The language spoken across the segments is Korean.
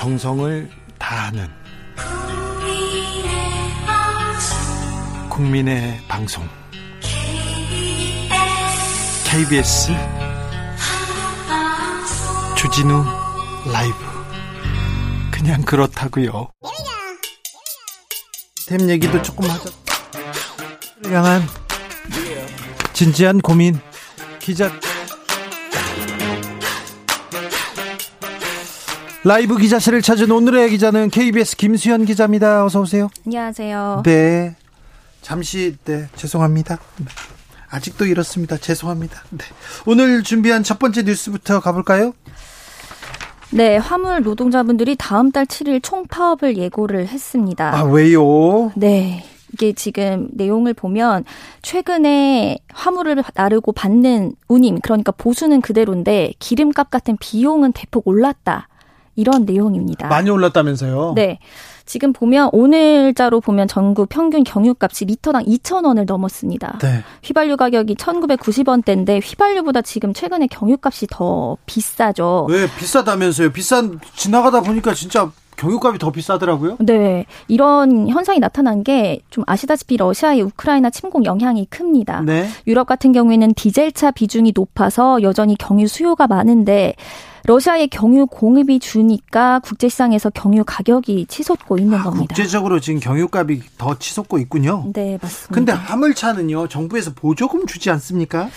정성을 다하는 국민의 방송 KBS 주진우 라이브 그냥 그렇다고요. 템 얘기도 조금 하자. 향한 진지한 고민 기자 라이브 기자실을 찾은 오늘의 기자는 KBS 김수현 기자입니다. 어서 오세요. 안녕하세요. 네. 잠시 네, 죄송합니다. 아직도 이렇습니다. 죄송합니다. 네. 오늘 준비한 첫 번째 뉴스부터 가볼까요? 네, 화물 노동자분들이 다음 달 7일 총파업을 예고를 했습니다. 아, 왜요? 네. 이게 지금 내용을 보면 최근에 화물을 나르고 받는 운임, 그러니까 보수는 그대로인데 기름값 같은 비용은 대폭 올랐다. 이런 내용입니다. 많이 올랐다면서요? 네. 지금 보면 오늘자로 보면 전국 평균 경유값이 리터당 2,000원을 넘었습니다. 네. 휘발유 가격이 1,990원대인데 휘발유보다 지금 최근에 경유값이 더 비싸죠. 왜 비싸다면서요? 비싼 지나가다 보니까 진짜 경유값이 더 비싸더라고요. 네. 이런 현상이 나타난 게 좀 아시다시피 러시아의 우크라이나 침공 영향이 큽니다. 네. 유럽 같은 경우에는 디젤차 비중이 높아서 여전히 경유 수요가 많은데 러시아의 경유 공급이 주니까 국제시장에서 경유 가격이 치솟고 있는 아, 겁니다. 국제적으로 지금 경유값이 더 치솟고 있군요. 네, 맞습니다. 근데 화물차는요, 정부에서 보조금 주지 않습니까?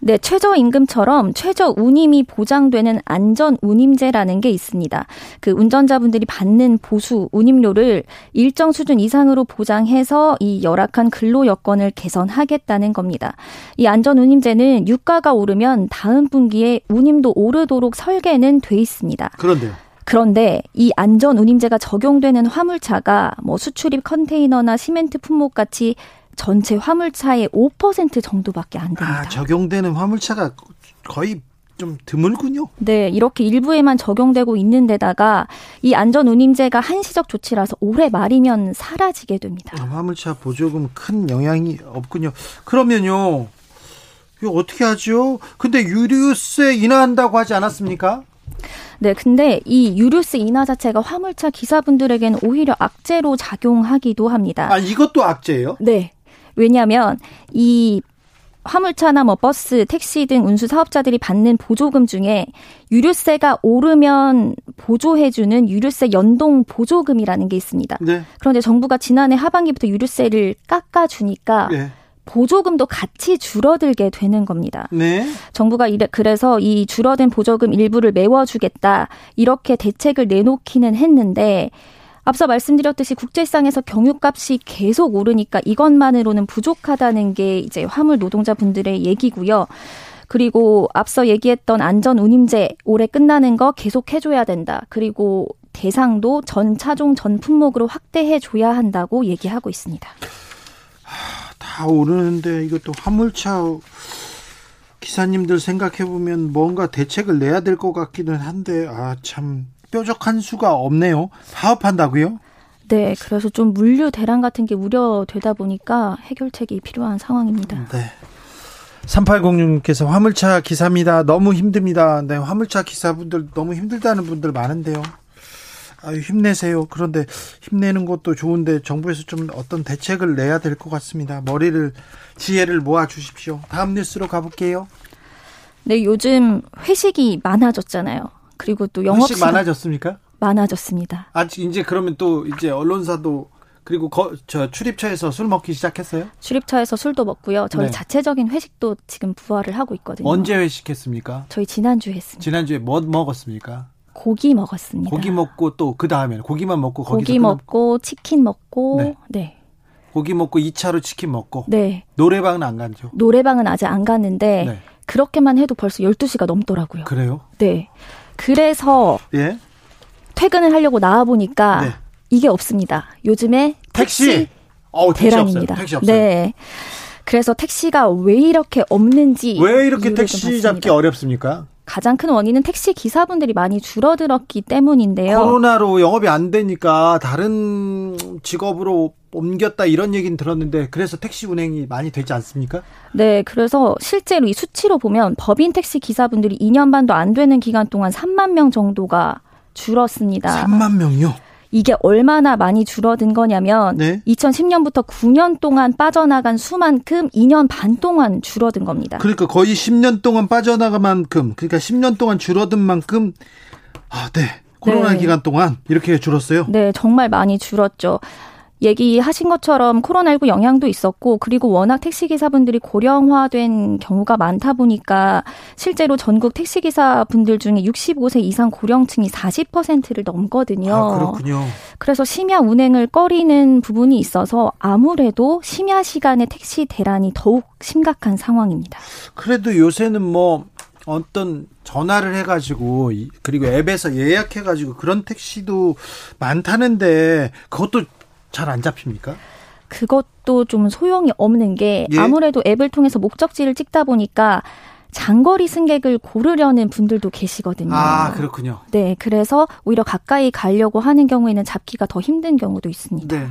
네, 최저임금처럼 최저 운임이 보장되는 안전 운임제라는 게 있습니다. 그 운전자분들이 받는 보수 운임료를 일정 수준 이상으로 보장해서 이 열악한 근로 여건을 개선하겠다는 겁니다. 이 안전 운임제는 유가가 오르면 다음 분기에 운임도 오르도록 설계는 돼 있습니다. 그런데요. 그런데 이 안전 운임제가 적용되는 화물차가 뭐 수출입 컨테이너나 시멘트 품목 같이 전체 화물차의 5% 정도밖에 안 됩니다. 아, 적용되는 화물차가 거의 좀 드물군요. 네, 이렇게 일부에만 적용되고 있는 데다가 이 안전 운임제가 한시적 조치라서 올해 말이면 사라지게 됩니다. 아, 화물차 보조금 큰 영향이 없군요. 그러면요. 이거 어떻게 하죠? 근데 유류세 인하한다고 하지 않았습니까? 네, 근데 이 유류세 인하 자체가 화물차 기사분들에게는 오히려 악재로 작용하기도 합니다. 아, 이것도 악재예요? 네. 왜냐하면 이 화물차나 뭐 버스, 택시 등 운수 사업자들이 받는 보조금 중에 유류세가 오르면 보조해주는 유류세 연동 보조금이라는 게 있습니다. 네. 그런데 정부가 지난해 하반기부터 유류세를 깎아주니까 네. 보조금도 같이 줄어들게 되는 겁니다. 네. 정부가 이래, 그래서 이 줄어든 보조금 일부를 메워주겠다 이렇게 대책을 내놓기는 했는데 앞서 말씀드렸듯이 국제시장에서 경유값이 계속 오르니까 이것만으로는 부족하다는 게 이제 화물 노동자분들의 얘기고요. 그리고 앞서 얘기했던 안전 운임제 올해 끝나는 거 계속 해줘야 된다. 그리고 대상도 전 차종 전 품목으로 확대해 줘야 한다고 얘기하고 있습니다. 다 오르는데 이것도 화물차 기사님들 생각해 보면 뭔가 대책을 내야 될 것 같기는 한데 아 참 뾰족한 수가 없네요. 파업한다고요? 네, 그래서 좀 물류 대란 같은 게 우려되다 보니까 해결책이 필요한 상황입니다. 네. 3806님께서 화물차 기사입니다. 너무 힘듭니다. 네, 화물차 기사분들 너무 힘들다는 분들 많은데요. 아유, 힘내세요. 그런데 힘내는 것도 좋은데 정부에서 좀 어떤 대책을 내야 될 것 같습니다. 머리를, 지혜를 모아 주십시오. 다음 뉴스로 가볼게요. 네, 요즘 회식이 많아졌잖아요. 그리고 또 영업 시간 많아졌습니까? 많아졌습니다. 아직 이제 그러면 또 이제 언론사도 그리고 거, 저 출입처에서 술 먹기 시작했어요? 출입처에서 술도 먹고요. 저희 네. 자체적인 회식도 지금 부활을 하고 있거든요. 언제 회식했습니까? 저희 지난주에 했습니다. 지난주에 뭐 먹었습니까? 고기 먹었습니다. 고기 먹고 또 그 다음에는 고기만 먹고 고기 먹고 치킨 먹고 네. 네. 고기 먹고 2차로 치킨 먹고 네. 노래방은 안 가죠? 노래방은 아직 안 갔는데 네. 그렇게만 해도 벌써 12시가 넘더라고요. 그래요? 네. 그래서 예? 퇴근을 하려고 나와 보니까 네. 이게 없습니다. 요즘에 택시, 택시? 어, 대란입니다. 택시 없어요. 네. 그래서 택시가 왜 이렇게 없는지 왜 이렇게 택시 잡기 어렵습니까? 가장 큰 원인은 택시 기사분들이 많이 줄어들었기 때문인데요. 코로나로 영업이 안 되니까 다른 직업으로 옮겼다 이런 얘기는 들었는데 그래서 택시 운행이 많이 되지 않습니까? 네, 그래서 실제로 이 수치로 보면 법인 택시 기사분들이 2년 반도 안 되는 기간 동안 3만 명 정도가 줄었습니다. 3만 명요? 이게 얼마나 많이 줄어든 거냐면 네? 2010년부터 9년 동안 빠져나간 수만큼 2년 반 동안 줄어든 겁니다. 그러니까 거의 10년 동안 빠져나간 만큼 그러니까 10년 동안 줄어든 만큼 아, 네. 코로나 네. 기간 동안 이렇게 줄었어요? 네, 정말 많이 줄었죠. 얘기하신 것처럼 코로나19 영향도 있었고 그리고 워낙 택시기사분들이 고령화된 경우가 많다 보니까 실제로 전국 택시기사분들 중에 65세 이상 고령층이 40%를 넘거든요. 아, 그렇군요. 그래서 심야 운행을 꺼리는 부분이 있어서 아무래도 심야 시간에 택시 대란이 더욱 심각한 상황입니다. 그래도 요새는 뭐 어떤 전화를 해가지고 그리고 앱에서 예약해가지고 그런 택시도 많다는데 그것도 잘 안 잡힙니까? 그것도 좀 소용이 없는 게 예? 아무래도 앱을 통해서 목적지를 찍다 보니까 장거리 승객을 고르려는 분들도 계시거든요. 아, 그렇군요. 네, 그래서 오히려 가까이 가려고 하는 경우에는 잡기가 더 힘든 경우도 있습니다. 네.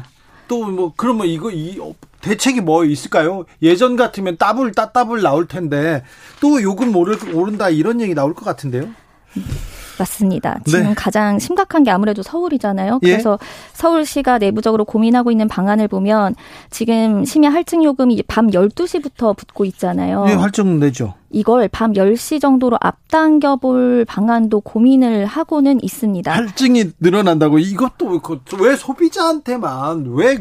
또 뭐 그러면 이거 이 대책이 뭐 있을까요? 예전 같으면 따블 따따블 나올 텐데 또 요금 오른다 이런 얘기 나올 것 같은데요. 맞습니다. 지금 네. 가장 심각한 게 아무래도 서울이잖아요. 예. 그래서 예? 서울시가 내부적으로 고민하고 있는 방안을 보면 지금 심야 할증 요금이 밤 12시부터 붙고 있잖아요. 예, 할증 내죠. 이걸 밤 10시 정도로 앞당겨 볼 방안도 고민을 하고는 있습니다. 할증이 늘어난다고 이것도 그왜 소비자한테만 왜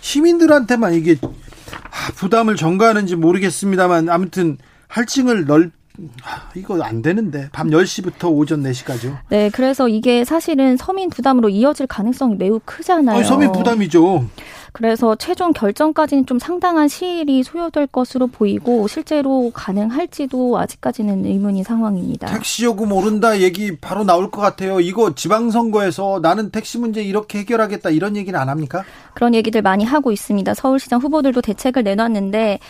시민들한테만 이게 아, 부담을 전가하는지 모르겠습니다만 아무튼 할증을 넓 이거 안 되는데 밤 10시부터 오전 4시까지요. 네, 그래서 이게 사실은 서민 부담으로 이어질 가능성이 매우 크잖아요. 아니, 서민 부담이죠. 그래서 최종 결정까지는 좀 상당한 시일이 소요될 것으로 보이고 실제로 가능할지도 아직까지는 의문인 상황입니다. 택시 요금 오른다 얘기 바로 나올 것 같아요. 이거 지방선거에서 나는 택시 문제 이렇게 해결하겠다 이런 얘기는 안 합니까? 그런 얘기들 많이 하고 있습니다. 서울시장 후보들도 대책을 내놨는데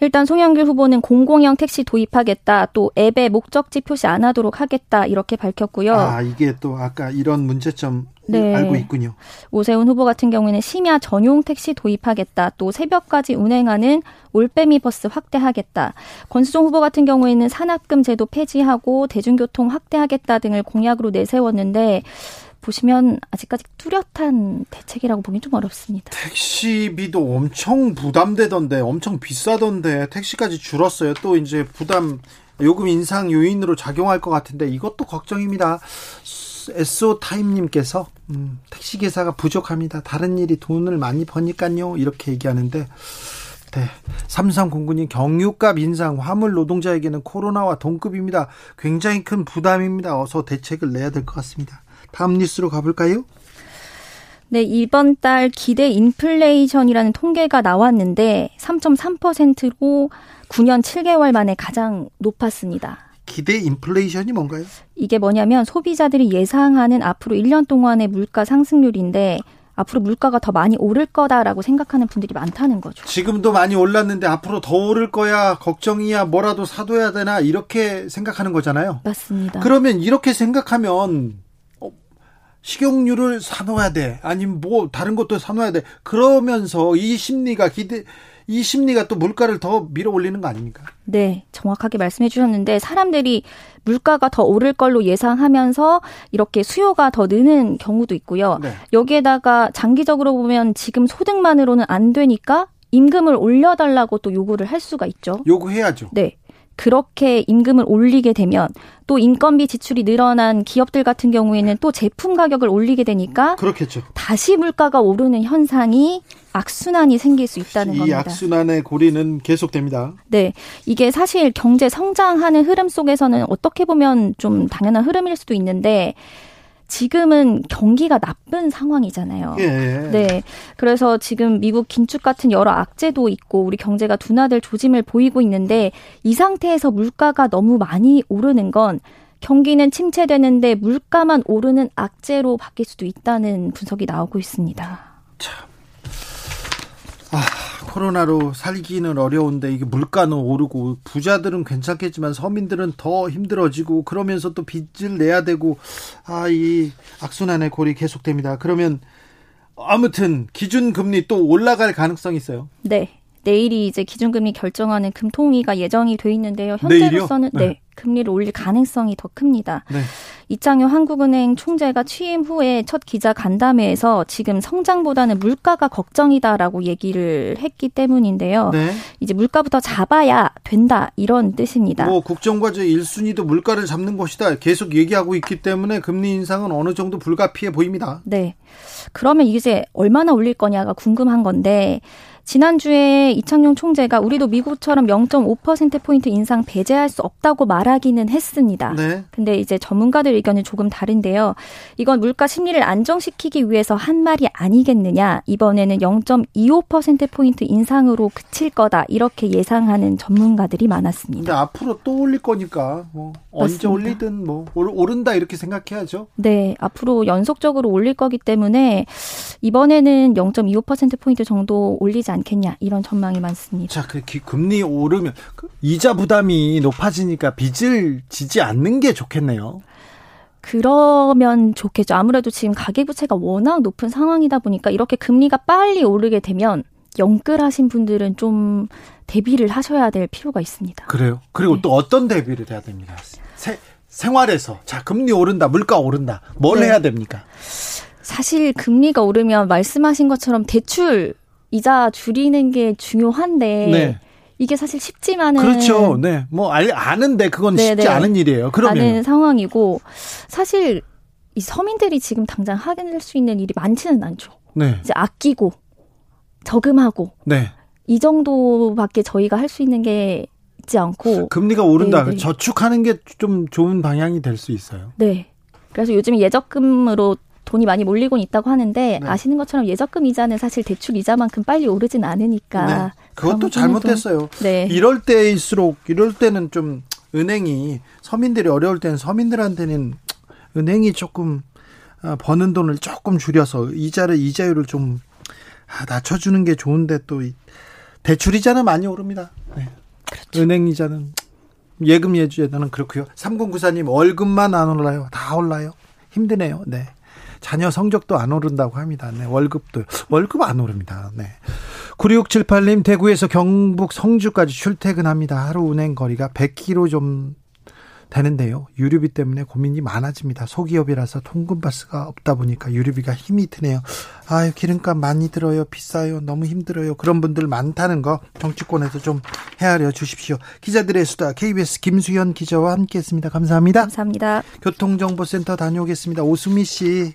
일단 송영길 후보는 공공형 택시 도입하겠다. 또 앱에 목적지 표시 안 하도록 하겠다. 이렇게 밝혔고요. 아, 이게 또 아까 이런 문제점 네. 알고 있군요. 오세훈 후보 같은 경우에는 심야 전용 택시 도입하겠다. 또 새벽까지 운행하는 올빼미 버스 확대하겠다. 권수종 후보 같은 경우에는 산학금 제도 폐지하고 대중교통 확대하겠다 등을 공약으로 내세웠는데 보시면 아직까지 뚜렷한 대책이라고 보기 좀 어렵습니다. 택시비도 엄청 부담되던데 엄청 비싸던데 택시까지 줄었어요. 또 이제 부담 요금 인상 요인으로 작용할 것 같은데 이것도 걱정입니다. 에소 타임님께서 음, 택시 기사가 부족합니다. 다른 일이 돈을 많이 버니까요. 이렇게 얘기하는데 네. 삼성공군이 경유값 인상 화물 노동자에게는 코로나와 동급입니다. 굉장히 큰 부담입니다. 어서 대책을 내야 될 것 같습니다. 다음 뉴스로 가볼까요? 네, 이번 달 기대 인플레이션이라는 통계가 나왔는데 3.3%로 9년 7개월 만에 가장 높았습니다. 기대 인플레이션이 뭔가요? 이게 뭐냐면 소비자들이 예상하는 앞으로 1년 동안의 물가 상승률인데 앞으로 물가가 더 많이 오를 거다라고 생각하는 분들이 많다는 거죠. 지금도 많이 올랐는데 앞으로 더 오를 거야 걱정이야 뭐라도 사둬야 되나 이렇게 생각하는 거잖아요. 맞습니다. 그러면 이렇게 생각하면 식용유를 사놓아야 돼. 아니면 뭐 다른 것도 사놓아야 돼. 그러면서 이 심리가 기대 이 심리가 또 물가를 더 밀어 올리는 거 아닙니까? 네, 정확하게 말씀해 주셨는데 사람들이 물가가 더 오를 걸로 예상하면서 이렇게 수요가 더 느는 경우도 있고요. 네. 여기에다가 장기적으로 보면 지금 소득만으로는 안 되니까 임금을 올려달라고 또 요구를 할 수가 있죠. 요구해야죠. 네. 그렇게 임금을 올리게 되면 또 인건비 지출이 늘어난 기업들 같은 경우에는 또 제품 가격을 올리게 되니까 그렇겠죠. 다시 물가가 오르는 현상이 악순환이 생길 수 있다는 이 겁니다. 이 악순환의 고리는 계속됩니다. 네. 이게 사실 경제 성장하는 흐름 속에서는 어떻게 보면 좀 당연한 흐름일 수도 있는데 지금은 경기가 나쁜 상황이잖아요. 예. 네. 그래서 지금 미국 긴축 같은 여러 악재도 있고 우리 경제가 둔화될 조짐을 보이고 있는데 이 상태에서 물가가 너무 많이 오르는 건 경기는 침체되는데 물가만 오르는 악재로 바뀔 수도 있다는 분석이 나오고 있습니다. 참. 아, 코로나로 살기는 어려운데 이게 물가는 오르고 부자들은 괜찮겠지만 서민들은 더 힘들어지고 그러면서 또 빚을 내야 되고 아 이 악순환의 골이 계속됩니다. 그러면 아무튼 기준 금리 또 올라갈 가능성이 있어요. 네. 내일이 이제 기준금리 결정하는 금통위가 예정이 돼 있는데요. 현재로서는 네. 네. 금리를 올릴 가능성이 더 큽니다. 네. 이창용 한국은행 총재가 취임 후에 첫 기자 간담회에서 지금 성장보다는 물가가 걱정이다라고 얘기를 했기 때문인데요. 네. 이제 물가부터 잡아야 된다 이런 뜻입니다. 뭐 국정과제 1순위도 물가를 잡는 것이다 계속 얘기하고 있기 때문에 금리 인상은 어느 정도 불가피해 보입니다. 네. 그러면 이제 얼마나 올릴 거냐가 궁금한 건데 지난주에 이창용 총재가 우리도 미국처럼 0.5%포인트 인상 배제할 수 없다고 말하기는 했습니다. 네. 근데 이제 전문가들 의견은 조금 다른데요. 이건 물가 심리를 안정시키기 위해서 한 말이 아니겠느냐. 이번에는 0.25%포인트 인상으로 그칠 거다. 이렇게 예상하는 전문가들이 많았습니다. 근데 앞으로 또 올릴 거니까 뭐 언제 올리든 뭐 오른다 이렇게 생각해야죠. 네. 앞으로 연속적으로 올릴 거기 때문에 이번에는 0.25%포인트 정도 올리지 않 않겠냐 이런 전망이 많습니다. 자, 그 금리 오르면 그 이자 부담이 높아지니까 빚을 지지 않는 게 좋겠네요. 그러면 좋겠죠. 아무래도 지금 가계부채가 워낙 높은 상황이다 보니까 이렇게 금리가 빨리 오르게 되면 영끌하신 분들은 좀 대비를 하셔야 될 필요가 있습니다. 그래요? 그리고 네. 또 어떤 대비를 해야 됩니까? 세, 생활에서 자 금리 오른다, 물가 오른다, 뭘 네. 해야 됩니까? 사실 금리가 오르면 말씀하신 것처럼 대출 이자 줄이는 게 중요한데 네. 이게 사실 쉽지만은 그렇죠. 네. 뭐 알, 아는데 그건 네네. 쉽지 네. 않은 일이에요. 그러면 아는 상황이고 사실 이 서민들이 지금 당장 하게 될수 있는 일이 많지는 않죠. 네. 이제 아끼고 저금하고 네. 이 정도밖에 저희가 할 수 있는 게 있지 않고 금리가 오른다. 네네. 네. 저축하는 게 좀 좋은 방향이 될 수 있어요. 네. 그래서 요즘 예적금으로 돈이 많이 몰리고 있다고 하는데 네. 아시는 것처럼 예적금 이자는 사실 대출 이자만큼 빨리 오르진 않으니까 네. 그것도 잘못됐어요. 네. 이럴 때일수록 이럴 때는 좀 은행이 서민들이 어려울 때는 서민들한테는 은행이 조금 아, 버는 돈을 조금 줄여서 이자를 이자율을 좀 아, 낮춰주는 게 좋은데 또 대출 이자는 많이 오릅니다. 네. 그렇죠. 은행 이자는 예금 예주에는 그렇고요. 3094님 월급만 안 올라요. 다 올라요. 힘드네요. 네. 자녀 성적도 안 오른다고 합니다. 네, 월급도 월급 안 오릅니다. 네. 9678님 대구에서 경북 성주까지 출퇴근합니다. 하루 운행 거리가 100km 좀 되는데요. 유류비 때문에 고민이 많아집니다. 소기업이라서 통근버스가 없다 보니까 유류비가 힘이 드네요. 아유, 기름값 많이 들어요. 비싸요. 너무 힘들어요. 그런 분들 많다는 거 정치권에서 좀 헤아려 주십시오. 기자들의 수다 KBS 김수현 기자와 함께 했습니다. 감사합니다. 감사합니다. 교통정보센터 다녀오겠습니다. 오수미 씨.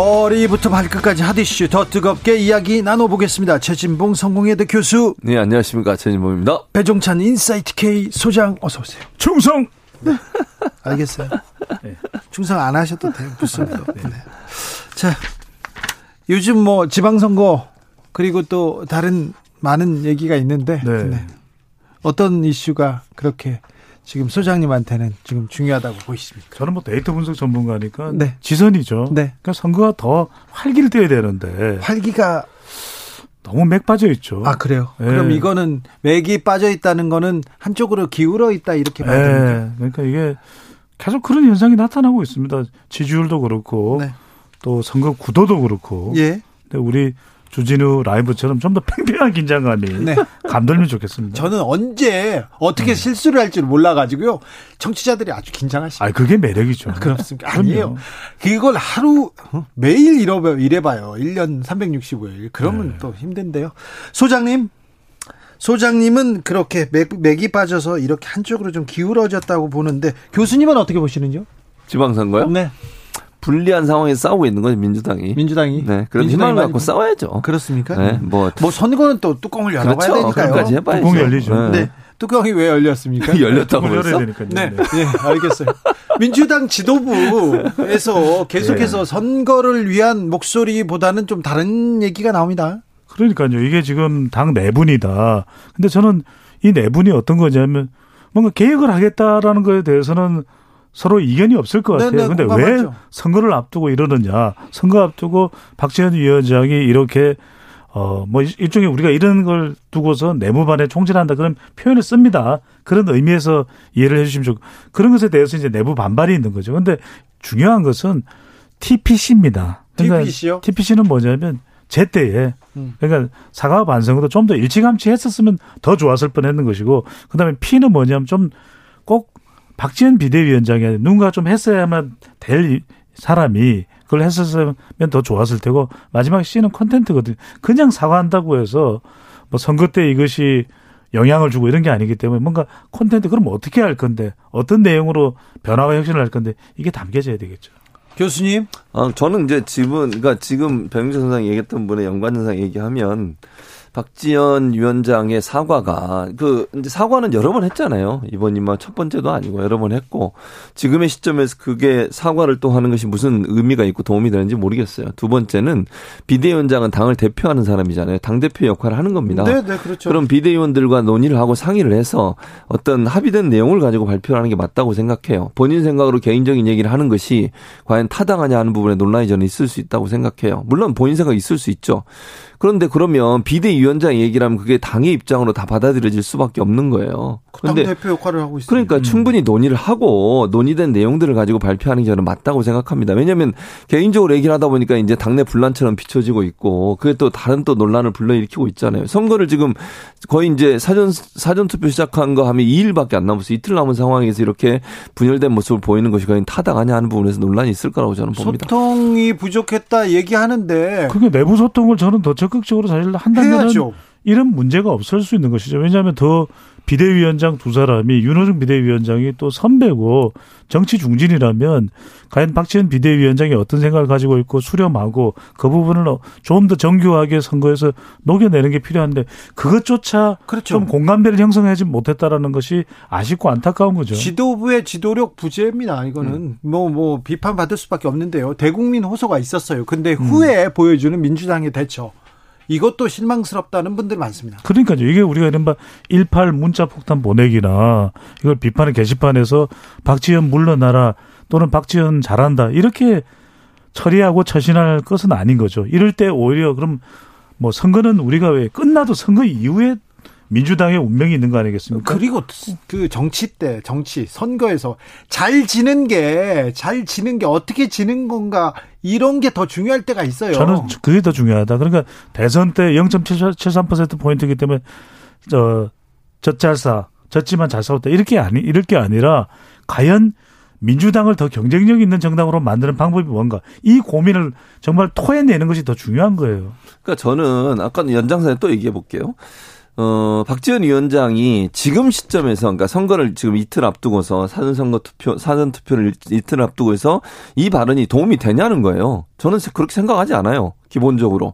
머리부터 발끝까지 핫이슈 더 뜨겁게 이야기 나눠보겠습니다. 최진봉 성공회대 교수. 네, 안녕하십니까. 최진봉입니다. 배종찬 인사이트 K 소장 어서 오세요. 충성! 네. 알겠어요. 네. 충성 안 하셔도 돼요. 좋습니다. 네. 네. 자, 요즘 뭐 지방선거 그리고 또 다른 많은 얘기가 있는데 네. 네. 어떤 이슈가 그렇게 지금 소장님한테는 지금 중요하다고 보이십니까? 저는 뭐 데이터 분석 전문가니까 네. 지선이죠. 네. 그러니까 선거가 더 활기를 띄어야 되는데 활기가 너무 맥 빠져 있죠. 아 그래요? 네. 그럼 이거는 맥이 빠져 있다는 거는 한쪽으로 기울어 있다 이렇게 봐야 네. 됩니까? 그러니까 이게 계속 그런 현상이 나타나고 있습니다. 지지율도 그렇고 네. 또 선거 구도도 그렇고. 예. 근데 우리 주진우 라이브처럼 좀 더 팽팽한 긴장감이 네. 감돌면 좋겠습니다. 저는 언제 어떻게 네. 실수를 할지 몰라가지고요. 청취자들이 아주 긴장하시죠. 아, 그게 매력이죠. 그렇습니까? 아니에요. 그걸 하루 어? 매일 이래봐요. 이래봐요. 1년 365일. 그러면 네. 또 힘든데요. 소장님. 소장님은 그렇게 맥, 맥이 빠져서 이렇게 한쪽으로 좀 기울어졌다고 보는데 교수님은 어떻게 보시는지요? 지방선거요? 네. 불리한 상황에 싸우고 있는 거죠 민주당이. 민주당이. 네, 그런 희망을 갖고 싸워야죠. 그렇습니까? 네, 뭐, 뭐 선거는 또 뚜껑을 열어봐야 그렇죠. 되니까요. 해봐야죠. 뚜껑 열리죠. 네. 네. 뚜껑이 왜 열렸습니까? 열렸다고 열어야 되니까요. 네, 네, 네, 알겠어요. 민주당 지도부에서 계속해서 네. 선거를 위한 목소리보다는 좀 다른 얘기가 나옵니다. 그러니까요. 이게 지금 당 내분이다. 근데 저는 이 내분이 어떤 거냐면 뭔가 개혁을 하겠다라는 거에 대해서는 서로 이견이 없을 것 같아요. 그런데 왜 선거를 앞두고 이러느냐. 선거 앞두고 박지원 위원장이 이렇게 어, 뭐, 일종의 우리가 이런 걸 두고서 내무반에 총질한다 그런 표현을 씁니다. 그런 의미에서 이해를 해 주시면 좋고. 그런 것에 대해서 이제 내부 반발이 있는 거죠. 근데 중요한 것은 TPC입니다. 그러니까 TPC요? TPC는 뭐냐면 제때에 음. 그러니까 사과 반성도 좀 더 일찌감치 했었으면 더 좋았을 뻔 했는 것이고 그다음에 P는 뭐냐면 좀 꼭 박지원 비대위원장이 누군가 좀 했어야만 될 사람이 그걸 했었으면 더 좋았을 테고 마지막 C는 콘텐츠거든요. 그냥 사과한다고 해서 뭐 선거 때 이것이 영향을 주고 이런 게 아니기 때문에 뭔가 콘텐츠 그럼 어떻게 할 건데 어떤 내용으로 변화와 혁신을 할 건데 이게 담겨져야 되겠죠. 교수님? 아, 저는 이제 지금, 그러니까 지금 변민재 선생이 얘기했던 분의 연관 현상 얘기하면 박지원 위원장의 사과가 그 이제 사과는 여러 번 했잖아요. 이번이만 첫 번째도 아니고 여러 번 했고 지금의 시점에서 그게 사과를 또 하는 것이 무슨 의미가 있고 도움이 되는지 모르겠어요. 두 번째는 비대위원장은 당을 대표하는 사람이잖아요. 당 대표 역할을 하는 겁니다. 네, 네, 그렇죠. 그럼 비대위원들과 논의를 하고 상의를 해서 어떤 합의된 내용을 가지고 발표하는 게 맞다고 생각해요. 본인 생각으로 개인적인 얘기를 하는 것이 과연 타당하냐 하는 부분에 논란이 저는 있을 수 있다고 생각해요. 물론 본인 생각 있을 수 있죠. 그런데 그러면 비대위원장 얘기라면 그게 당의 입장으로 다 받아들여질 수밖에 없는 거예요. 그런데 대표 역할을 하고 있어요. 그러니까 음. 충분히 논의를 하고 논의된 내용들을 가지고 발표하는 게 저는 맞다고 생각합니다. 왜냐하면 개인적으로 얘기를 하다 보니까 이제 당내 분란처럼 비춰지고 있고 그게 또 다른 또 논란을 불러일으키고 있잖아요. 선거를 지금 거의 이제 사전 사전 투표 시작한 거 하면 2일밖에 안 남았어요. 이틀 남은 상황에서 이렇게 분열된 모습을 보이는 것이 과연 타당하냐 하는 부분에서 논란이 있을 거라고 저는 봅니다. 소통이 부족했다 얘기하는데 그게 내부 소통을 저는 더 적극적으로 사실 한다면 이런 문제가 없을 수 있는 것이죠. 왜냐하면 더 비대위원장 두 사람이 윤호중 비대위원장이 또 선배고 정치 중진이라면 과연 박지원 비대위원장이 어떤 생각을 가지고 있고 수렴하고 그 부분을 좀 더 정교하게 선거에서 녹여내는 게 필요한데 그것조차 그렇죠. 좀 공감대를 형성하지 못했다라는 것이 아쉽고 안타까운 거죠. 지도부의 지도력 부재입니다. 이거는 뭐뭐 음. 뭐 비판받을 수밖에 없는데요. 대국민 호소가 있었어요. 근데 후에 음. 보여주는 민주당의 대처 이것도 실망스럽다는 분들 많습니다. 그러니까요. 이게 우리가 이른바 18 문자 폭탄 보내기나 이걸 비판의 게시판에서 박지원 물러나라 또는 박지원 잘한다 이렇게 처리하고 처신할 것은 아닌 거죠. 이럴 때 오히려 그럼 뭐 선거는 우리가 왜 끝나도 선거 이후에 민주당의 운명이 있는 거 아니겠습니까? 그리고 그 정치 때 정치 선거에서 잘 지는 게 잘 지는 게 어떻게 지는 건가 이런 게 더 중요할 때가 있어요. 저는 그게 더 중요하다. 그러니까 대선 때 0.73% 포인트이기 때문에 저 젖잘싸 졌지만 잘 싸웠다 이렇게 아니 이럴 게 아니라 과연 민주당을 더 경쟁력 있는 정당으로 만드는 방법이 뭔가 이 고민을 정말 토해내는 것이 더 중요한 거예요. 그러니까 저는 아까 연장선에 또 얘기해 볼게요. 어, 박지원 위원장이 지금 시점에서, 그러니까 선거를 지금 이틀 앞두고서 사전선거 투표, 사전투표를 이틀 앞두고서 이 발언이 도움이 되냐는 거예요. 저는 그렇게 생각하지 않아요. 기본적으로.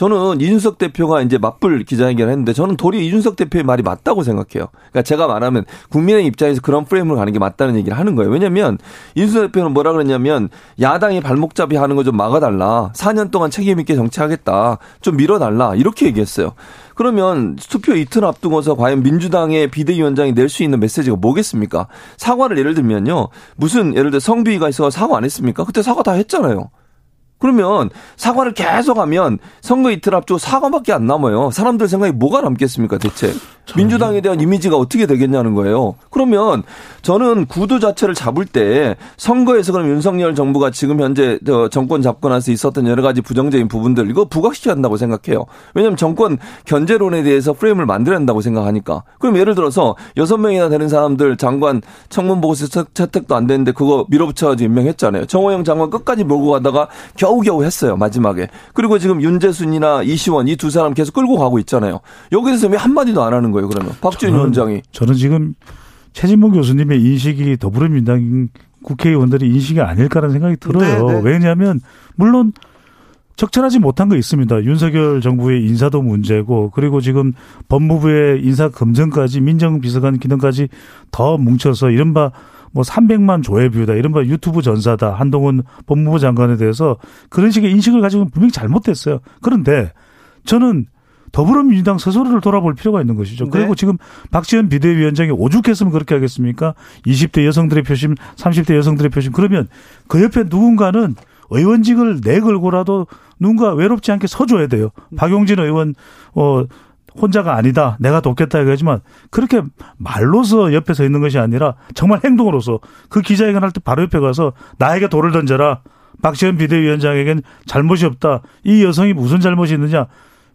저는 이준석 대표가 이제 맞불 기자회견을 했는데 저는 도리어 이준석 대표의 말이 맞다고 생각해요. 그러니까 제가 말하면 국민의 입장에서 그런 프레임으로 가는 게 맞다는 얘기를 하는 거예요. 왜냐면 이준석 대표는 뭐라 그랬냐면 야당이 발목잡이 하는 거 좀 막아달라. 4년 동안 책임있게 정치하겠다. 좀 밀어달라. 이렇게 얘기했어요. 그러면 투표 이틀 앞두고서 과연 민주당의 비대위원장이 낼 수 있는 메시지가 뭐겠습니까? 사과를 예를 들면요. 무슨 예를 들어 성비위가 있어 사과 안 했습니까? 그때 사과 다 했잖아요. 그러면 사과를 계속 하면 선거 이틀 앞두고 사과밖에 안 남아요. 사람들 생각에 뭐가 남겠습니까, 대체? 민주당에 대한 이미지가 어떻게 되겠냐는 거예요. 그러면 저는 구도 자체를 잡을 때 선거에서 그럼 윤석열 정부가 지금 현재 정권 잡고 나서 있었던 여러 가지 부정적인 부분들 이거 부각시켜야 한다고 생각해요. 왜냐하면 정권 견제론에 대해서 프레임을 만들어야 한다고 생각하니까. 그럼 예를 들어서 여섯 명이나 되는 사람들 장관 청문 보고서 채택도 안 되는데 그거 밀어붙여가지고 임명했잖아요. 정호영 장관 끝까지 몰고 가다가 겨우겨우 했어요 마지막에. 그리고 지금 윤재순이나 이시원 이 두 사람 계속 끌고 가고 있잖아요. 여기서 왜 한마디도 안 하는 거예요 그러면 박지원 위원장이. 저는 지금 최진모 교수님의 인식이 더불어민주당 국회의원들의 인식이 아닐까라는 생각이 들어요. 네네. 네. 왜냐하면 물론 적절하지 못한 거 있습니다. 윤석열 정부의 인사도 문제고 그리고 지금 법무부의 인사 검증까지 민정비서관 기능까지 더 뭉쳐서 이른바 뭐 300만 조회뷰다 이른바 유튜브 전사다 한동훈 법무부 장관에 대해서 그런 식의 인식을 가지고 분명히 잘못됐어요. 그런데 저는 더불어민주당 스스로를 돌아볼 필요가 있는 것이죠. 네. 그리고 지금 박지원 비대위원장이 오죽했으면 그렇게 하겠습니까? 20대 여성들의 표심, 30대 여성들의 표심. 그러면 그 옆에 누군가는 의원직을 내걸고라도 누군가 외롭지 않게 서줘야 돼요. 박용진 의원, 어, 혼자가 아니다. 내가 돕겠다 얘기하지만 그렇게 말로서 옆에 서 있는 것이 아니라 정말 행동으로서 그 기자회견 할 때 바로 옆에 가서 나에게 돌을 던져라. 박지원 비대위원장에겐 잘못이 없다. 이 여성이 무슨 잘못이 있느냐.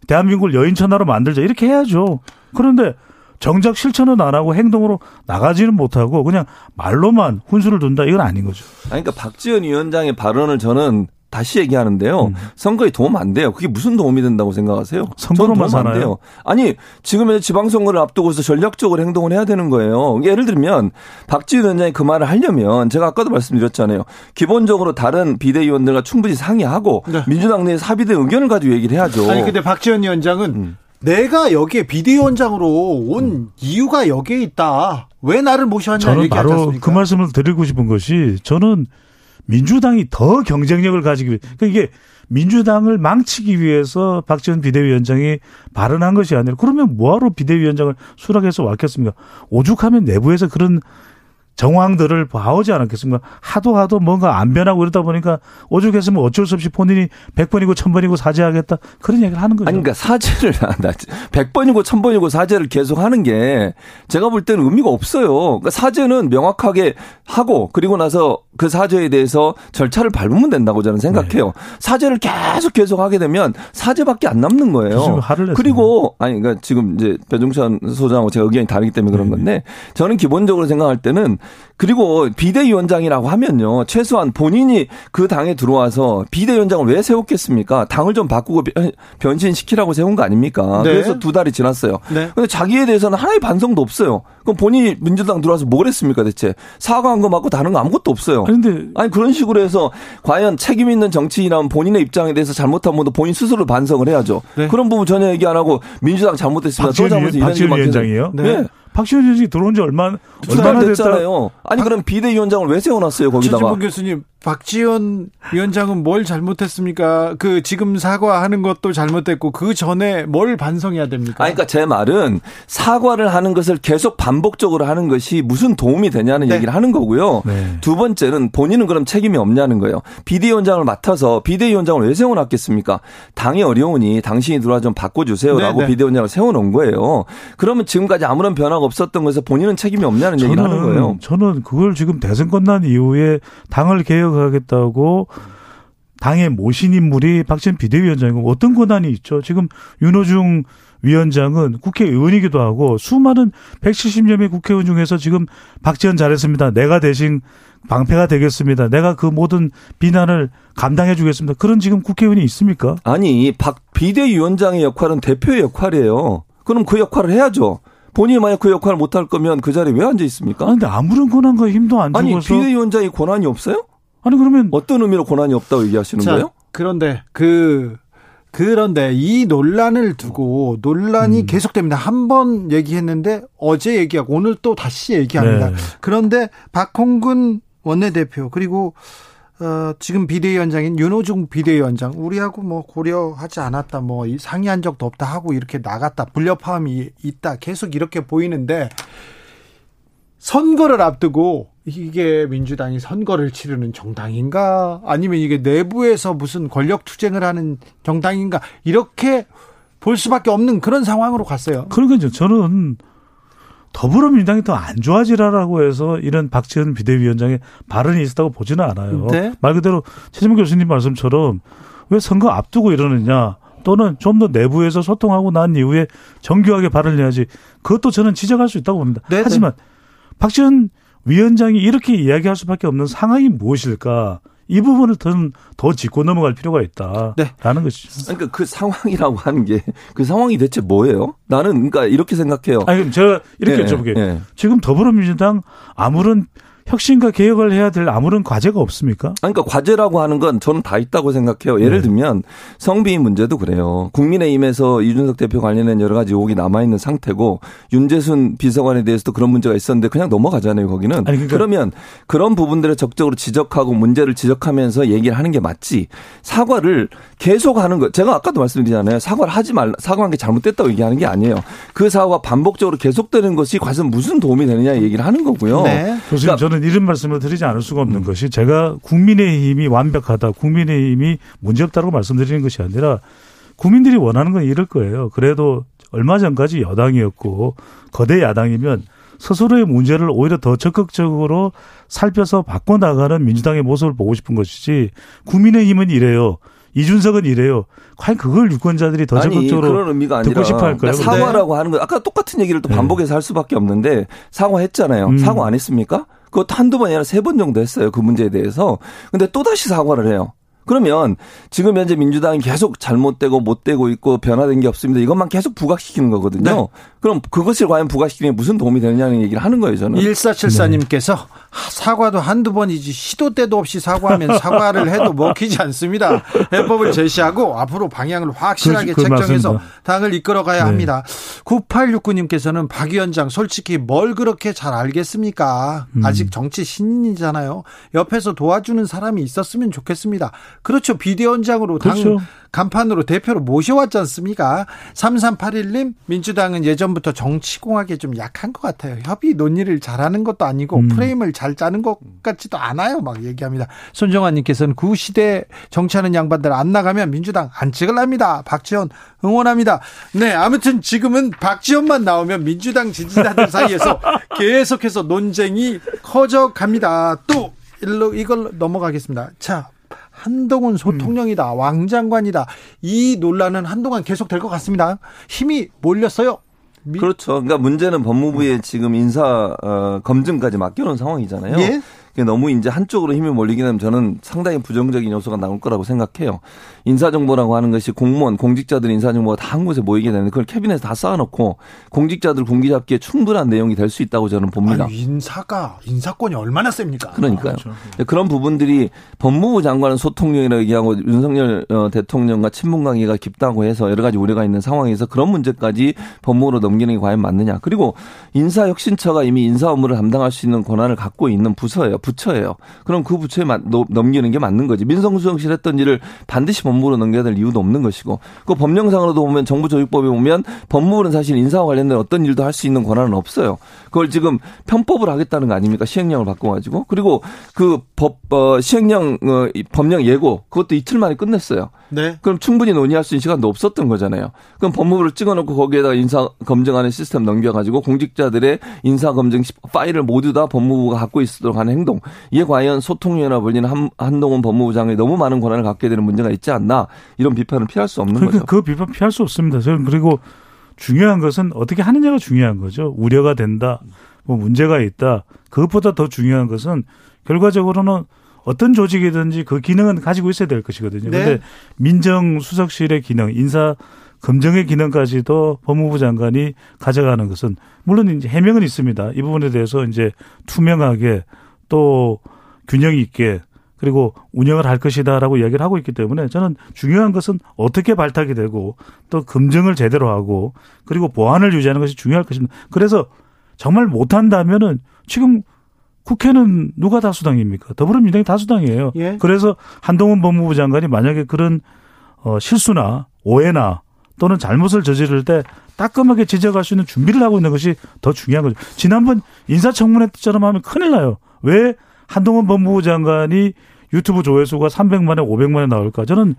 대한민국을 여인 천하로 만들자. 이렇게 해야죠. 그런데 정작 실천은 안 하고 행동으로 나가지는 못하고 그냥 말로만 훈수를 둔다. 이건 아닌 거죠. 아니, 그러니까 박지원 위원장의 발언을 저는 다시 얘기하는데요. 음. 선거에 도움 안 돼요. 그게 무슨 도움이 된다고 생각하세요? 선거로만 도움 안 돼요. 아니 지금 지방선거를 앞두고서 전략적으로 행동을 해야 되는 거예요. 예를 들면 박지원 위원장이 그 말을 하려면 제가 아까도 말씀드렸잖아요. 기본적으로 다른 비대위원들과 충분히 상의하고 네. 민주당 내에 합의된 의견을 가지고 얘기를 해야죠. 아니 근데 박지원 위원장은 음. 내가 여기에 비대위원장으로 온 음. 이유가 여기에 있다. 왜 나를 모셔왔냐 저는 바로 그 말씀을 드리고 싶은 것이 저는 민주당이 더 경쟁력을 가지기 위해 그러니까 이게 민주당을 망치기 위해서 박지원 비대위원장이 발언한 것이 아니라 그러면 뭐하러 비대위원장을 수락해서 왔겠습니까? 오죽하면 내부에서 그런 정황들을 봐오지 않았겠습니까? 하도 하도 뭔가 안 변하고 이러다 보니까 오죽했으면 어쩔 수 없이 본인이 100번이고 1000번이고 사죄하겠다. 그런 얘기를 하는 거죠. 아니, 그러니까 사죄를, 100번이고 1000번이고 사죄를 계속 하는 게 제가 볼 때는 의미가 없어요. 그러니까 사죄는 명확하게 하고 그리고 나서 그 사죄에 대해서 절차를 밟으면 된다고 저는 생각해요. 네. 사죄를 계속 계속 하게 되면 사죄밖에 안 남는 거예요. 그리고 아니 그러니까 지금 이제 배종찬 소장하고 제가 의견이 다르기 때문에 그런 네. 건데 저는 기본적으로 생각할 때는 그리고 비대위원장이라고 하면요. 최소한 본인이 그 당에 들어와서 비대위원장을 왜 세웠겠습니까? 당을 좀 바꾸고 변신시키라고 세운 거 아닙니까? 네. 그래서 두 달이 지났어요. 네. 근데 자기에 대해서는 하나의 반성도 없어요. 그럼 본인이 민주당 들어와서 뭘 했습니까 대체? 사과한 거 맞고 다른 거 아무것도 없어요. 그런데 아니 그런 식으로 해서 과연 책임 있는 정치인이라면 본인의 입장에 대해서 잘못한 분도 본인 스스로 반성을 해야죠. 네. 그런 부분 전혀 얘기 안 하고 민주당 잘못했습니다. 박지원, 또 잘못했습니다. 박지원 위원장이요? 네. 네. 박지원 위원장이 들어온 지 얼마 얼마나 됐잖아요. 아니 그럼 비대위원장을 왜 세워놨어요 거기다가? 최진봉 교수님 박지원 위원장은 뭘 잘못했습니까? 그 지금 사과하는 것도 잘못됐고 그 전에 뭘 반성해야 됩니까? 아니, 그러니까 제 말은 사과를 하는 것을 계속 반복적으로 하는 것이 무슨 도움이 되냐는 네. 얘기를 하는 거고요. 네. 두 번째는 본인은 그럼 책임이 없냐는 거예요. 비대위원장을 맡아서 비대위원장을 왜 세워놨겠습니까? 당이 어려우니 당신이 들어와 좀 바꿔주세요라고 네, 네. 비대위원장을 세워놓은 거예요. 그러면 지금까지 아무런 변화가 없었던 것에서 본인은 책임이 없냐는 저는, 얘기를 하는 거예요. 저는 그걸 지금 대선 끝난 이후에 당을 개혁 하겠다고 당의 모신 인물이 박지원 비대위원장이고 어떤 권한이 있죠? 지금 윤호중 위원장은 국회의원이기도 하고 수많은 170여 명 국회의원 중에서 지금 박지원 잘했습니다. 내가 대신 방패가 되겠습니다. 내가 그 모든 비난을 감당해 주겠습니다. 그런 지금 국회의원이 있습니까? 아니, 박 비대위원장의 역할은 대표의 역할이에요. 그럼 그 역할을 해야죠. 본인이 만약 그 역할을 못할 거면 그 자리에 왜 앉아 있습니까? 그런데 아무런 권한과 힘도 안 주고서 아니 비대위원장이 권한이 없어요? 아니 그러면 어떤 의미로 권한이 없다고 얘기하시는 자, 거예요? 그런데 그 그런데 이 논란을 두고 논란이 음. 계속됩니다. 한 번 얘기했는데 어제 얘기하고 오늘 또 다시 얘기합니다. 네. 그런데 박홍근 원내대표 그리고 어, 지금 비대위원장인 윤호중 비대위원장 우리하고 뭐 고려하지 않았다 뭐 상의한 적도 없다 하고 이렇게 나갔다 불협화음이 있다 계속 이렇게 보이는데 선거를 앞두고 이게 민주당이 선거를 치르는 정당인가 아니면 이게 내부에서 무슨 권력 투쟁을 하는 정당인가 이렇게 볼 수밖에 없는 그런 상황으로 갔어요. 그러니까 저는 더불어민주당이 더 안 좋아지라라고 해서 이런 박지원 비대위원장의 발언이 있었다고 보지는 않아요. 네? 말 그대로 최재명 교수님 말씀처럼 왜 선거 앞두고 이러느냐 또는 좀 더 내부에서 소통하고 난 이후에 정교하게 발언을 해야지 그것도 저는 지적할 수 있다고 봅니다. 네네. 네. 하지만 박지원 위원장이 이렇게 이야기할 수밖에 없는 상황이 무엇일까? 이 부분을 더, 더 짚고 넘어갈 필요가 있다라는 네. 것이죠. 그러니까 그 상황이라고 하는 게 그 상황이 대체 뭐예요? 나는 그러니까 이렇게 생각해요. 아니 제가 이렇게 네, 여쭤볼게요. 네. 지금 더불어민주당 아무런 혁신과 개혁을 해야 될 아무런 과제가 없습니까? 그러니까 과제라고 하는 건 저는 다 있다고 생각해요. 예를 네. 들면 성비인 문제도 그래요. 국민의힘에서 이준석 대표 관련된 여러 가지 의혹이 남아 있는 상태고 윤재순 비서관에 대해서도 그런 문제가 있었는데 그냥 넘어가잖아요. 거기는. 아니, 그러니까. 그러면 그런 부분들을 적극적으로 지적하고 문제를 지적하면서 얘기를 하는 게 맞지. 사과를 계속 하는 거. 제가 아까도 말씀드리잖아요. 사과를 하지 말 사과한 게 잘못됐다고 얘기하는 게 아니에요. 그 사과가 반복적으로 계속되는 것이 과연 무슨 도움이 되느냐 얘기를 하는 거고요. 네. 그러니까 저는 이런 말씀을 드리지 않을 수가 없는 음. 것이 제가 국민의힘이 완벽하다, 국민의힘이 문제없다고 말씀드리는 것이 아니라 국민들이 원하는 건 이럴 거예요. 그래도 얼마 전까지 여당이었고 거대 야당이면 스스로의 문제를 오히려 더 적극적으로 살펴서 바꿔나가는 민주당의 모습을 보고 싶은 것이지 국민의힘은 이래요. 이준석은 이래요. 과연 그걸 유권자들이 더 적극적으로 듣고 싶어 할까요? 그러니까 사과라고 하는 거 아까 똑같은 얘기를 또 네. 반복해서 네. 할 수밖에 없는데 사과했잖아요. 음. 사과 안 했습니까? 그것도 한두 번이 아니라 세 번 정도 했어요. 그 문제에 대해서. 근데 또다시 사과를 해요. 그러면 지금 현재 민주당이 계속 잘못되고 못되고 있고 변화된 게 없습니다. 이것만 계속 부각시키는 거거든요. 네. 그럼 그것을 과연 부각시키는 게 무슨 도움이 되느냐는 얘기를 하는 거예요, 저는. 1474님께서 네. 사과도 한두 번이지 시도 때도 없이 사과하면 사과를 해도 먹히지 않습니다. 해법을 제시하고 앞으로 방향을 확실하게 그, 그 책정해서 맞습니다. 당을 이끌어 가야 네. 합니다. 9869님께서는 박 위원장 솔직히 뭘 그렇게 잘 알겠습니까? 음. 아직 정치 신인이잖아요. 옆에서 도와주는 사람이 있었으면 좋겠습니다. 그렇죠. 비대위원장으로 당 그렇죠. 간판으로 대표로 모셔왔지 않습니까? 3381님, 민주당은 예전부터 정치공학에 좀 약한 것 같아요. 협의 논의를 잘하는 것도 아니고 음. 프레임을 잘 짜는 것 같지도 않아요. 막 얘기합니다. 손정환님께서는 구시대 정치하는 양반들 안 나가면 민주당 안 찍을랍니다. 박지원 응원합니다. 네, 아무튼 지금은 박지원만 나오면 민주당 지지자들 사이에서 계속해서 논쟁이 커져갑니다. 또 일로 이걸 넘어가겠습니다. 자, 한동훈 소통령이다. 음. 왕장관이다. 이 논란은 한동안 계속 될 것 같습니다. 힘이 몰렸어요. 그렇죠. 그러니까 문제는 법무부에 지금 인사 어, 검증까지 맡겨놓은 상황이잖아요. 예? 너무 이제 한쪽으로 힘이 몰리기는 하면 저는 상당히 부정적인 요소가 나올 거라고 생각해요. 인사정보라고 하는 것이 공무원, 공직자들 인사정보가 다 한 곳에 모이게 되는 그걸 캐비넷에 다 쌓아놓고 공직자들 공기 잡기에 충분한 내용이 될 수 있다고 저는 봅니다. 아니, 인사가 인사권이 얼마나 셉니까? 그러니까요. 아, 그렇죠. 그런 부분들이 법무부 장관은 소통령이라고 얘기하고 윤석열 어, 대통령과 친분 관계가 깊다고 해서 여러 가지 우려가 있는 상황에서 그런 문제까지 법무부로 넘기는 게 과연 맞느냐. 그리고 인사혁신처가 이미 인사 업무를 담당할 수 있는 권한을 갖고 있는 부서예요. 부처예요. 그럼 그 부처에 넘기는 게 맞는 거지. 민성수석실 했던 일을 반드시 법무부로 넘겨야 될 이유도 없는 것이고 그 법령상으로도 보면 정부조직법에 보면 법무부는 사실 인사와 관련된 어떤 일도 할 수 있는 권한은 없어요. 그걸 지금 편법을 하겠다는 거 아닙니까? 시행령을 바꿔가지고 그리고 그 법 어, 시행령 어, 법령 예고 그것도 이틀 만에 끝냈어요. 네. 그럼 충분히 논의할 수 있는 시간도 없었던 거잖아요. 그럼 법무부를 찍어놓고 거기에다가 인사 검증하는 시스템 넘겨가지고 공직자들의 인사 검증 파일을 모두 다 법무부가 갖고 있도록 하는 행동. 이게 과연 소통위원회 불리는 한, 한동훈 법무부장이 너무 많은 권한을 갖게 되는 문제가 있지 않나 이런 비판을 피할 수 없는 그러니까 거죠. 그 비판 피할 수 없습니다. 저는 그리고 중요한 것은 어떻게 하느냐가 중요한 거죠. 우려가 된다, 뭐 문제가 있다. 그것보다 더 중요한 것은 결과적으로는 어떤 조직이든지 그 기능은 가지고 있어야 될 것이거든요. 네. 근데 민정수석실의 기능, 인사 검증의 기능까지도 법무부 장관이 가져가는 것은 물론 이제 해명은 있습니다. 이 부분에 대해서 이제 투명하게 또 균형 있게 그리고 운영을 할 것이다라고 이야기를 하고 있기 때문에 저는 중요한 것은 어떻게 발탁이 되고 또 검증을 제대로 하고 그리고 보안을 유지하는 것이 중요할 것입니다. 그래서 정말 못한다면은 지금 국회는 누가 다수당입니까? 더불어민주당이 다수당이에요. 예. 그래서 한동훈 법무부 장관이 만약에 그런 어, 실수나 오해나 또는 잘못을 저지를 때 따끔하게 지적할 수 있는 준비를 하고 있는 것이 더 중요한 거죠. 지난번 인사청문회 때처럼 하면 큰일 나요. 왜 한동훈 법무부 장관이 유튜브 조회수가 300만에 500만에 나올까? 저는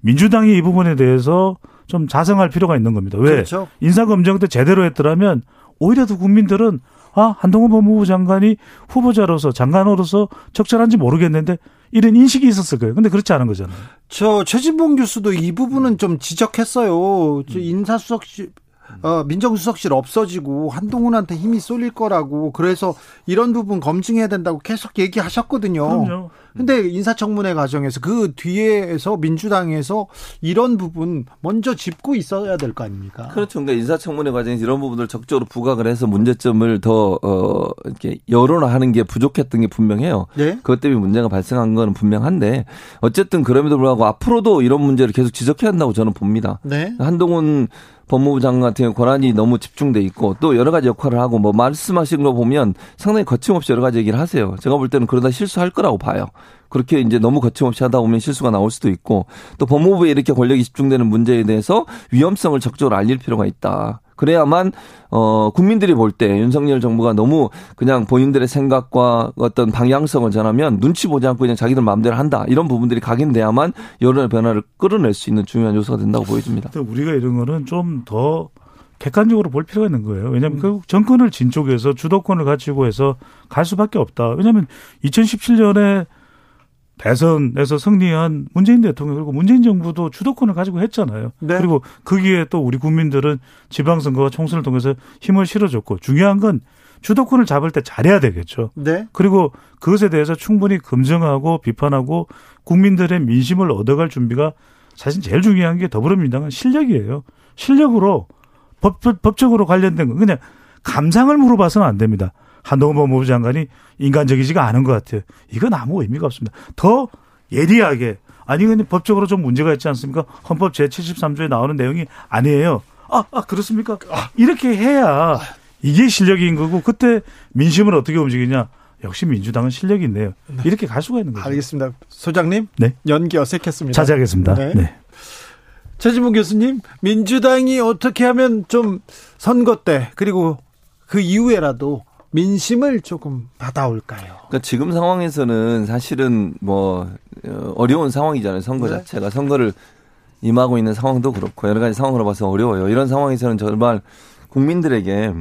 민주당이 이 부분에 대해서 좀 자성할 필요가 있는 겁니다. 왜? 그렇죠. 인사검증 때 제대로 했더라면 오히려 더 국민들은 아, 한동훈 법무부 장관이 후보자로서 장관으로서 적절한지 모르겠는데 이런 인식이 있었을 거예요. 근데 그렇지 않은 거잖아요. 저 최진봉 교수도 이 부분은 좀 지적했어요. 저 인사수석 어, 민정수석실 없어지고 한동훈한테 힘이 쏠릴 거라고 그래서 이런 부분 검증해야 된다고 계속 얘기하셨거든요. 그럼요. 근데 인사청문회 과정에서 그 뒤에서 민주당에서 이런 부분 먼저 짚고 있어야 될 거 아닙니까? 그렇죠. 그러니까 인사청문회 과정에서 이런 부분들 적극적으로 부각을 해서 문제점을 더, 어, 이렇게 여론화하는 게 부족했던 게 분명해요. 네? 그것 때문에 문제가 발생한 거는 분명한데 어쨌든 그럼에도 불구하고 앞으로도 이런 문제를 계속 지적해야 한다고 저는 봅니다. 네? 한동훈 법무부 장관 같은 경우 권한이 너무 집중돼 있고 또 여러 가지 역할을 하고 뭐 말씀하신 거 보면 상당히 거침없이 여러 가지 얘기를 하세요. 제가 볼 때는 그러다 실수할 거라고 봐요. 그렇게 이제 너무 거침없이 하다 보면 실수가 나올 수도 있고 또 법무부에 이렇게 권력이 집중되는 문제에 대해서 위험성을 적극적으로 알릴 필요가 있다. 그래야만 어 국민들이 볼 때 윤석열 정부가 너무 그냥 본인들의 생각과 어떤 방향성을 전하면 눈치 보지 않고 그냥 자기들 마음대로 한다 이런 부분들이 각인돼야만 여론의 변화를 끌어낼 수 있는 중요한 요소가 된다고 보여집니다. 우리가 이런 거는 좀 더 객관적으로 볼 필요가 있는 거예요. 왜냐하면 음. 그 정권을 진 쪽에서 주도권을 가지고 해서 갈 수밖에 없다. 왜냐하면 2017년에 대선에서 승리한 문재인 대통령 그리고 문재인 정부도 주도권을 가지고 했잖아요. 네. 그리고 거기에 또 우리 국민들은 지방선거와 총선을 통해서 힘을 실어줬고 중요한 건 주도권을 잡을 때 잘해야 되겠죠. 네. 그리고 그것에 대해서 충분히 검증하고 비판하고 국민들의 민심을 얻어갈 준비가 사실 제일 중요한 게 더불어민주당은 실력이에요. 실력으로 법, 법적으로 관련된 거 그냥 감상을 물어봐서는 안 됩니다. 한동훈 법무부 장관이 인간적이지가 않은 것 같아요. 이건 아무 의미가 없습니다. 더 예리하게 아니 근데 법적으로 좀 문제가 있지 않습니까? 헌법 제73조에 나오는 내용이 아니에요. 아, 아 그렇습니까? 아, 이렇게 해야 이게 실력인 거고 그때 민심을 어떻게 움직이냐? 역시 민주당은 실력이 있네요. 네. 이렇게 갈 수가 있는 거죠. 알겠습니다. 소장님. 네. 연기 어색했습니다. 자제하겠습니다. 네. 네. 최지문 교수님, 민주당이 어떻게 하면 좀 선거 때 그리고 그 이후에라도 민심을 조금 받아올까요? 그러니까 지금 상황에서는 사실은 뭐 어, 어려운 상황이잖아요. 선거 네. 자체가 선거를 임하고 있는 상황도 그렇고 여러 가지 상황으로 봐서 어려워요. 이런 상황에서는 정말 국민들에게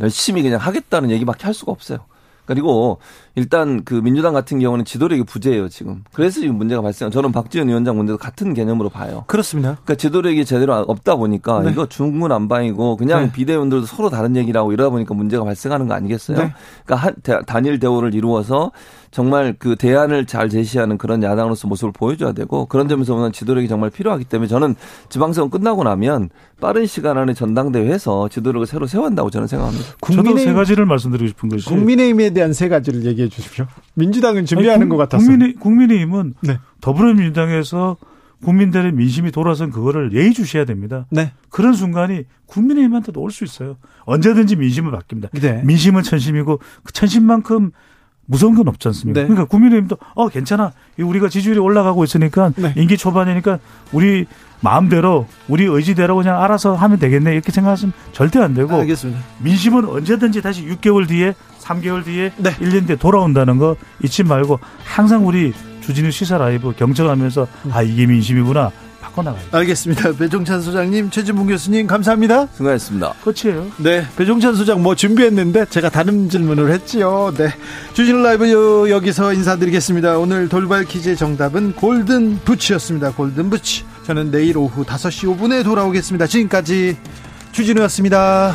열심히 그냥 하겠다는 얘기밖에 할 수가 없어요. 그리고 일단 그 민주당 같은 경우는 지도력이 부재예요 지금. 그래서 지금 문제가 발생. 저는 박지원 위원장 문제도 같은 개념으로 봐요. 그렇습니다. 그러니까 지도력이 제대로 없다 보니까 네. 이거 중구난방이고 그냥 네. 비대위원들도 서로 다른 얘기라고 이러다 보니까 문제가 발생하는 거 아니겠어요? 네. 그러니까 한, 단일 대우를 이루어서 정말 그 대안을 잘 제시하는 그런 야당으로서 모습을 보여줘야 되고 그런 점에서 보면 지도력이 정말 필요하기 때문에 저는 지방선거 끝나고 나면 빠른 시간 안에 전당대회에서 지도력을 새로 세워한다고 저는 생각합니다. 국민의, 저도 세 가지를 말씀드리고 싶은 것이 국민의힘에 대한 세 가지를 얘기해 주십시오. 민주당은 준비하는 아니, 국, 것 같아서. 국민의, 국민의힘은 네. 더불어민주당에서 국민들의 민심이 돌아선 그거를 예의주시해야 됩니다. 네. 그런 순간이 국민의힘한테도 올 수 있어요. 언제든지 민심을 바뀝니다. 네. 민심은 천심이고 그 천심만큼 무서운 건 없지 않습니까? 네. 그러니까 국민의힘도 어 괜찮아. 우리가 지지율이 올라가고 있으니까 네. 임기 초반이니까 우리 마음대로 우리 의지대로 그냥 알아서 하면 되겠네 이렇게 생각하시면 절대 안 되고 알겠습니다. 민심은 언제든지 다시 6개월 뒤에 3개월 뒤에 네. 1년 뒤에 돌아온다는 거 잊지 말고 항상 우리 주진우 시사 라이브 경청하면서 음. 아 이게 민심이구나 바꿔나가요. 알겠습니다. 배종찬 소장님, 최진봉 교수님 감사합니다. 수고하셨습니다. 끝이에요. 네, 배종찬 소장 뭐 준비했는데 제가 다른 질문을 했지요. 네, 주진우 라이브 여기서 인사드리겠습니다. 오늘 돌발 퀴즈의 정답은 골든 부츠였습니다. 골든 부츠. 저는 내일 오후 5시 5분에 돌아오겠습니다. 지금까지 주진우였습니다.